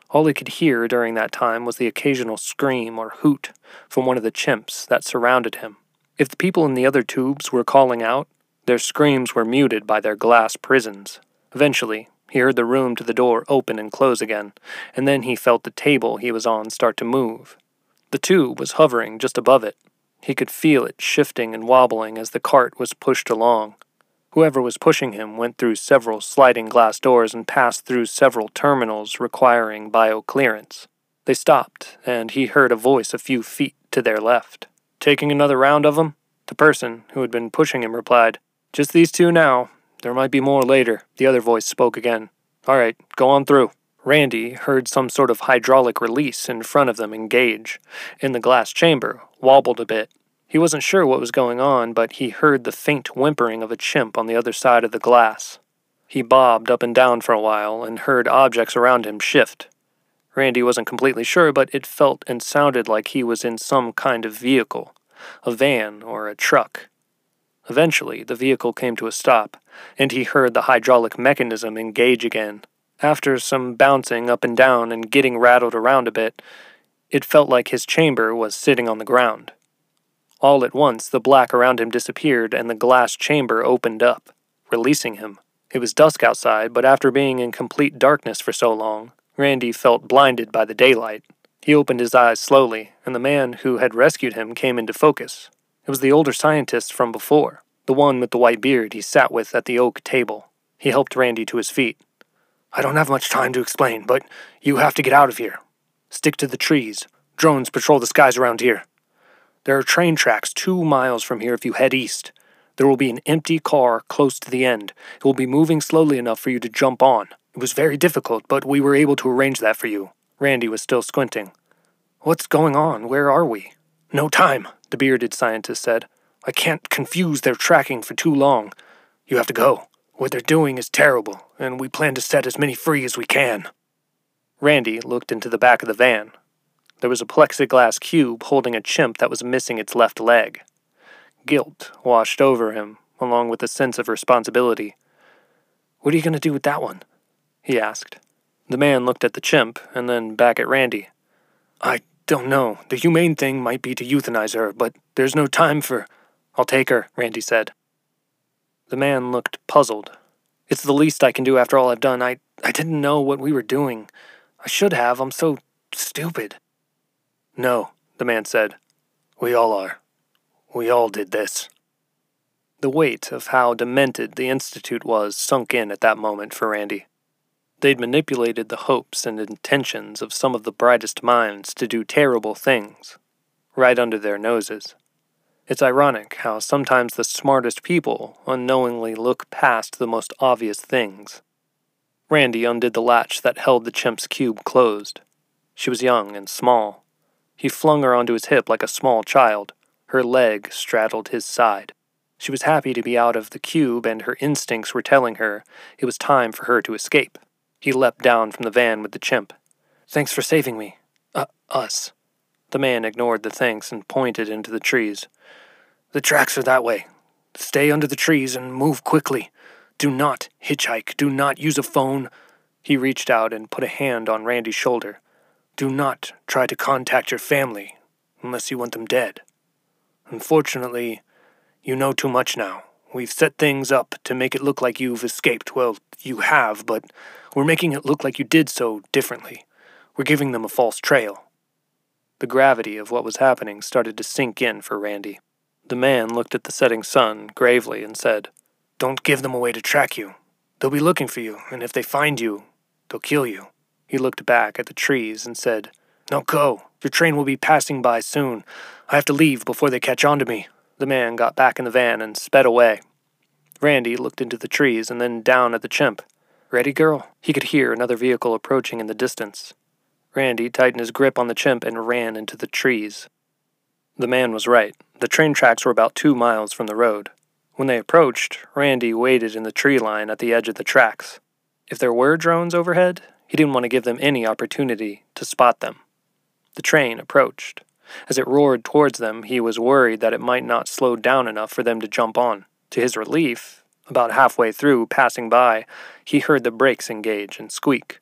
All he could hear during that time was the occasional scream or hoot from one of the chimps that surrounded him. If the people in the other tubes were calling out, their screams were muted by their glass prisons. Eventually, he heard the room to the door open and close again, and then he felt the table he was on start to move. The tube was hovering just above it, he could feel it shifting and wobbling as the cart was pushed along. Whoever was pushing him went through several sliding glass doors and passed through several terminals requiring bio clearance. They stopped, and he heard a voice a few feet to their left. Taking another round of them? The person who had been pushing him replied, Just these two now. There might be more later. The other voice spoke again. All right, go on through. Randy heard some sort of hydraulic release in front of them engage, in the glass chamber, wobbled a bit. He wasn't sure what was going on, but he heard the faint whimpering of a chimp on the other side of the glass. He bobbed up and down for a while and heard objects around him shift. Randy wasn't completely sure, but it felt and sounded like he was in some kind of vehicle a van or a truck. Eventually, the vehicle came to a stop, and he heard the hydraulic mechanism engage again. After some bouncing up and down and getting rattled around a bit, it felt like his chamber was sitting on the ground. All at once, the black around him disappeared and the glass chamber opened up, releasing him. It was dusk outside, but after being in complete darkness for so long, Randy felt blinded by the daylight. He opened his eyes slowly, and the man who had rescued him came into focus. It was the older scientist from before, the one with the white beard he sat with at the oak table. He helped Randy to his feet. I don't have much time to explain, but you have to get out of here. Stick to the trees. Drones patrol the skies around here. There are train tracks two miles from here if you head east. There will be an empty car close to the end. It will be moving slowly enough for you to jump on. It was very difficult, but we were able to arrange that for you. Randy was still squinting. What's going on? Where are we? No time, the bearded scientist said. I can't confuse their tracking for too long. You have to go. What they're doing is terrible, and we plan to set as many free as we can. Randy looked into the back of the van. There was a plexiglass cube holding a chimp that was missing its left leg. Guilt washed over him, along with a sense of responsibility. What are you going to do with that one? he asked. The man looked at the chimp and then back at Randy. I don't know. The humane thing might be to euthanize her, but there's no time for. I'll take her, Randy said. The man looked puzzled. It's the least I can do after all I've done. I, I didn't know what we were doing. I should have. I'm so stupid. No, the man said. We all are. We all did this. The weight of how demented the Institute was sunk in at that moment for Randy. They'd manipulated the hopes and intentions of some of the brightest minds to do terrible things, right under their noses. It's ironic how sometimes the smartest people unknowingly look past the most obvious things. Randy undid the latch that held the chimp's cube closed. She was young and small. He flung her onto his hip like a small child. Her leg straddled his side. She was happy to be out of the cube, and her instincts were telling her it was time for her to escape. He leapt down from the van with the chimp. Thanks for saving me. Uh, us. The man ignored the thanks and pointed into the trees. The tracks are that way. Stay under the trees and move quickly. Do not hitchhike. Do not use a phone. He reached out and put a hand on Randy's shoulder. Do not try to contact your family unless you want them dead. Unfortunately, you know too much now. We've set things up to make it look like you've escaped. Well, you have, but we're making it look like you did so differently. We're giving them a false trail. The gravity of what was happening started to sink in for Randy. The man looked at the setting sun gravely and said, Don't give them a way to track you. They'll be looking for you, and if they find you, they'll kill you. He looked back at the trees and said, Now go. Your train will be passing by soon. I have to leave before they catch on to me. The man got back in the van and sped away. Randy looked into the trees and then down at the chimp. Ready, girl? He could hear another vehicle approaching in the distance. Randy tightened his grip on the chimp and ran into the trees. The man was right. The train tracks were about two miles from the road. When they approached, Randy waited in the tree line at the edge of the tracks. If there were drones overhead, he didn't want to give them any opportunity to spot them. The train approached. As it roared towards them, he was worried that it might not slow down enough for them to jump on. To his relief, about halfway through, passing by, he heard the brakes engage and squeak.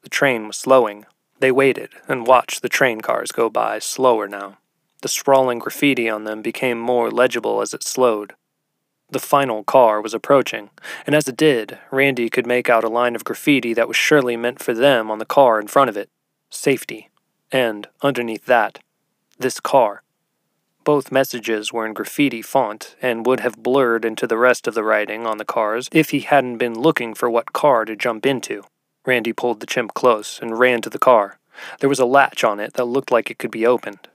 The train was slowing. They waited and watched the train cars go by, slower now. The sprawling graffiti on them became more legible as it slowed. The final car was approaching, and as it did, Randy could make out a line of graffiti that was surely meant for them on the car in front of it safety. And, underneath that, this car. Both messages were in graffiti font and would have blurred into the rest of the writing on the cars if he hadn't been looking for what car to jump into. Randy pulled the chimp close and ran to the car. There was a latch on it that looked like it could be opened.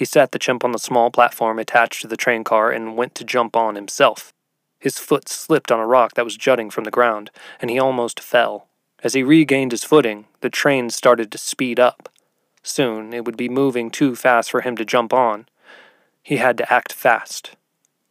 He sat the chimp on the small platform attached to the train car and went to jump on himself. His foot slipped on a rock that was jutting from the ground, and he almost fell. As he regained his footing, the train started to speed up. Soon it would be moving too fast for him to jump on, he had to act fast.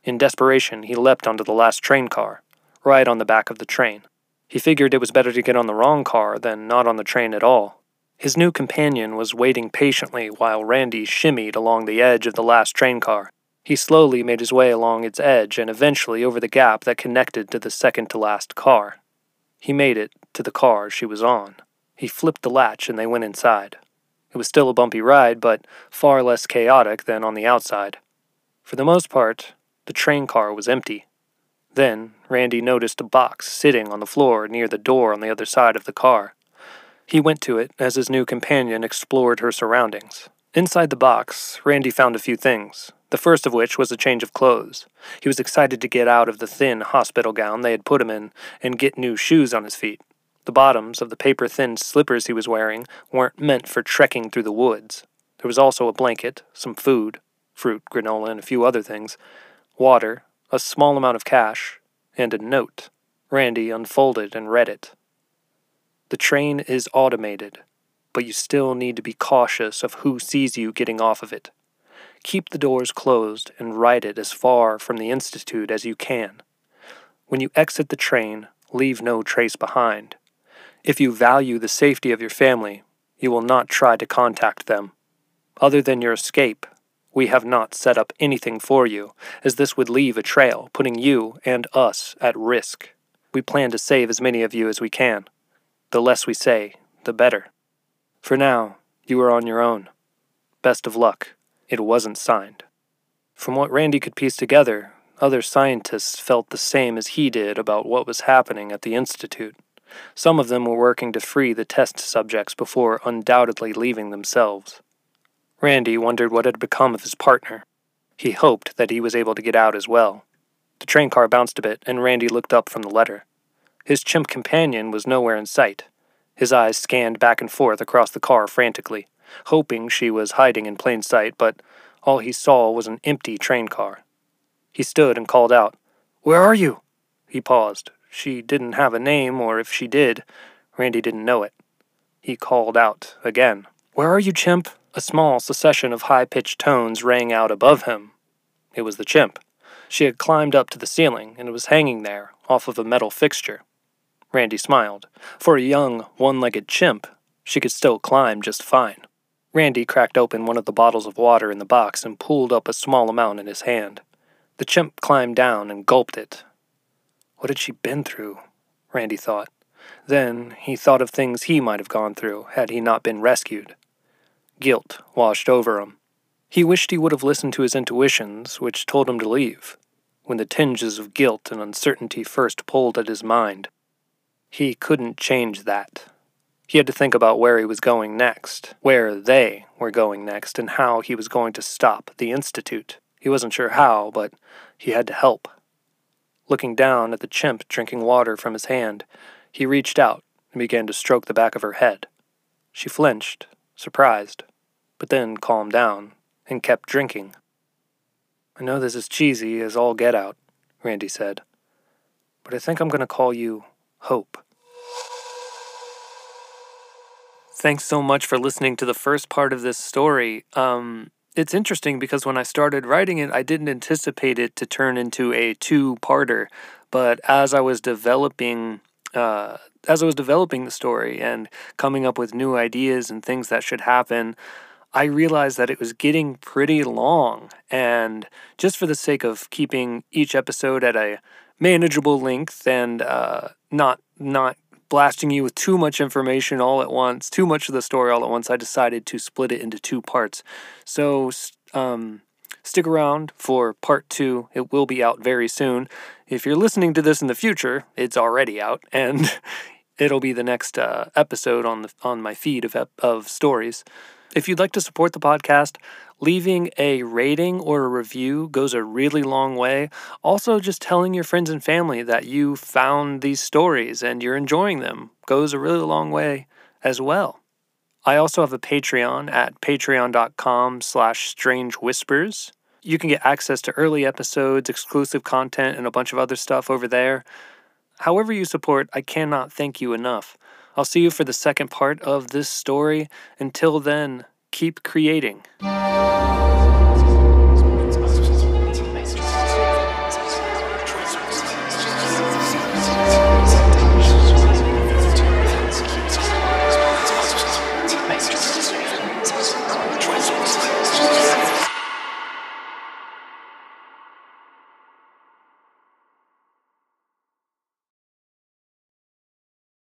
In desperation, he leapt onto the last train car, right on the back of the train. He figured it was better to get on the wrong car than not on the train at all. His new companion was waiting patiently while Randy shimmied along the edge of the last train car. He slowly made his way along its edge and eventually over the gap that connected to the second to last car. He made it to the car she was on. He flipped the latch and they went inside. It was still a bumpy ride, but far less chaotic than on the outside. For the most part, the train car was empty. Then, Randy noticed a box sitting on the floor near the door on the other side of the car. He went to it as his new companion explored her surroundings. Inside the box, Randy found a few things, the first of which was a change of clothes. He was excited to get out of the thin hospital gown they had put him in and get new shoes on his feet. The bottoms of the paper thin slippers he was wearing weren't meant for trekking through the woods. There was also a blanket, some food, fruit, granola, and a few other things, water, a small amount of cash, and a note. Randy unfolded and read it. The train is automated, but you still need to be cautious of who sees you getting off of it. Keep the doors closed and ride it as far from the Institute as you can. When you exit the train, leave no trace behind. If you value the safety of your family, you will not try to contact them. Other than your escape, we have not set up anything for you, as this would leave a trail, putting you and us at risk. We plan to save as many of you as we can. The less we say, the better. For now, you are on your own. Best of luck. It wasn't signed. From what Randy could piece together, other scientists felt the same as he did about what was happening at the Institute. Some of them were working to free the test subjects before undoubtedly leaving themselves. Randy wondered what had become of his partner. He hoped that he was able to get out as well. The train car bounced a bit, and Randy looked up from the letter. His chimp companion was nowhere in sight. His eyes scanned back and forth across the car frantically, hoping she was hiding in plain sight, but all he saw was an empty train car. He stood and called out, Where are you? He paused, she didn't have a name, or if she did, Randy didn't know it. He called out again. Where are you, chimp? A small succession of high pitched tones rang out above him. It was the chimp. She had climbed up to the ceiling and was hanging there, off of a metal fixture. Randy smiled. For a young, one legged chimp, she could still climb just fine. Randy cracked open one of the bottles of water in the box and pulled up a small amount in his hand. The chimp climbed down and gulped it, what had she been through? Randy thought. Then he thought of things he might have gone through had he not been rescued. Guilt washed over him. He wished he would have listened to his intuitions, which told him to leave, when the tinges of guilt and uncertainty first pulled at his mind. He couldn't change that. He had to think about where he was going next, where they were going next, and how he was going to stop the Institute. He wasn't sure how, but he had to help. Looking down at the chimp drinking water from his hand, he reached out and began to stroke the back of her head. She flinched, surprised, but then calmed down and kept drinking. I know this is cheesy as all get out, Randy said, but I think I'm going to call you Hope. Thanks so much for listening to the first part of this story. Um, it's interesting because when I started writing it, I didn't anticipate it to turn into a two-parter. But as I was developing, uh, as I was developing the story and coming up with new ideas and things that should happen, I realized that it was getting pretty long. And just for the sake of keeping each episode at a manageable length and uh, not not blasting you with too much information all at once, too much of the story all at once, I decided to split it into two parts. So um, stick around for part two. It will be out very soon. If you're listening to this in the future, it's already out, and it'll be the next uh, episode on the on my feed of of stories. If you'd like to support the podcast, leaving a rating or a review goes a really long way. Also, just telling your friends and family that you found these stories and you're enjoying them goes a really long way as well. I also have a Patreon at patreon.com slash strange whispers. You can get access to early episodes, exclusive content, and a bunch of other stuff over there. However, you support, I cannot thank you enough. I'll see you for the second part of this story. Until then, keep creating.